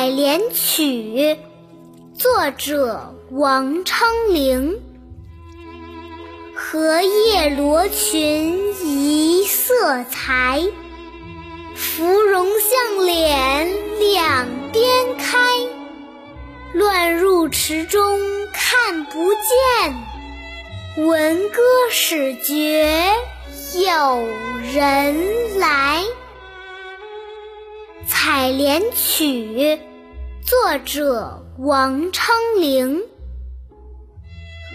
采莲曲》作者王昌龄。荷叶罗裙一色裁，芙蓉向脸两边开。乱入池中看不见，闻歌始觉有人来。《采莲曲》作者王昌龄。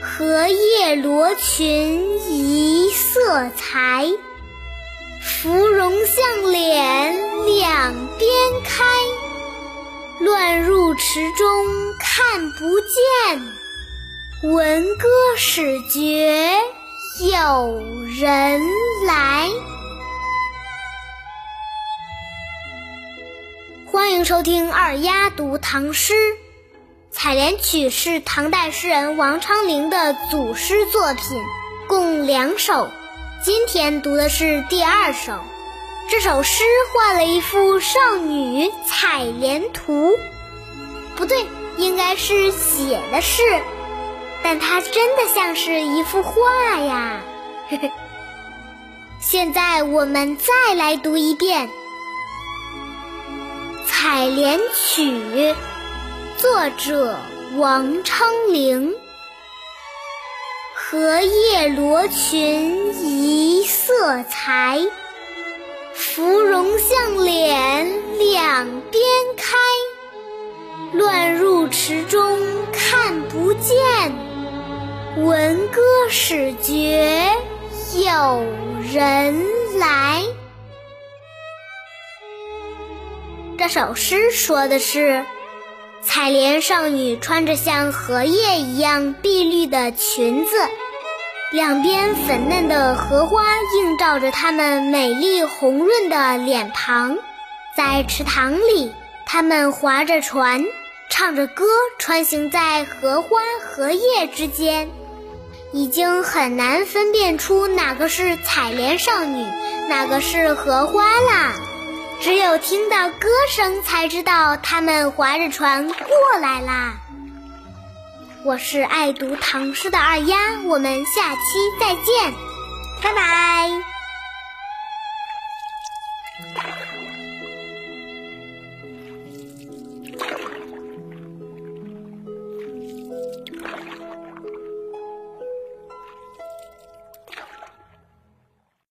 荷叶罗裙一色裁，芙蓉向脸两边开。乱入池中看不见，闻歌始觉有人来。收听二丫读唐诗，《采莲曲》是唐代诗人王昌龄的组诗作品，共两首。今天读的是第二首。这首诗画了一幅少女采莲图，不对，应该是写的是，但它真的像是一幅画呀。现在我们再来读一遍。《采莲曲》作者王昌龄。荷叶罗裙一色裁，芙蓉向脸两边开。乱入池中看不见，闻歌始觉有人来。这首诗说的是，采莲少女穿着像荷叶一样碧绿的裙子，两边粉嫩的荷花映照着她们美丽红润的脸庞。在池塘里，她们划着船，唱着歌，穿行在荷花荷叶之间，已经很难分辨出哪个是采莲少女，哪个是荷花啦。只有听到歌声，才知道他们划着船过来啦。我是爱读唐诗的二丫，我们下期再见，拜拜。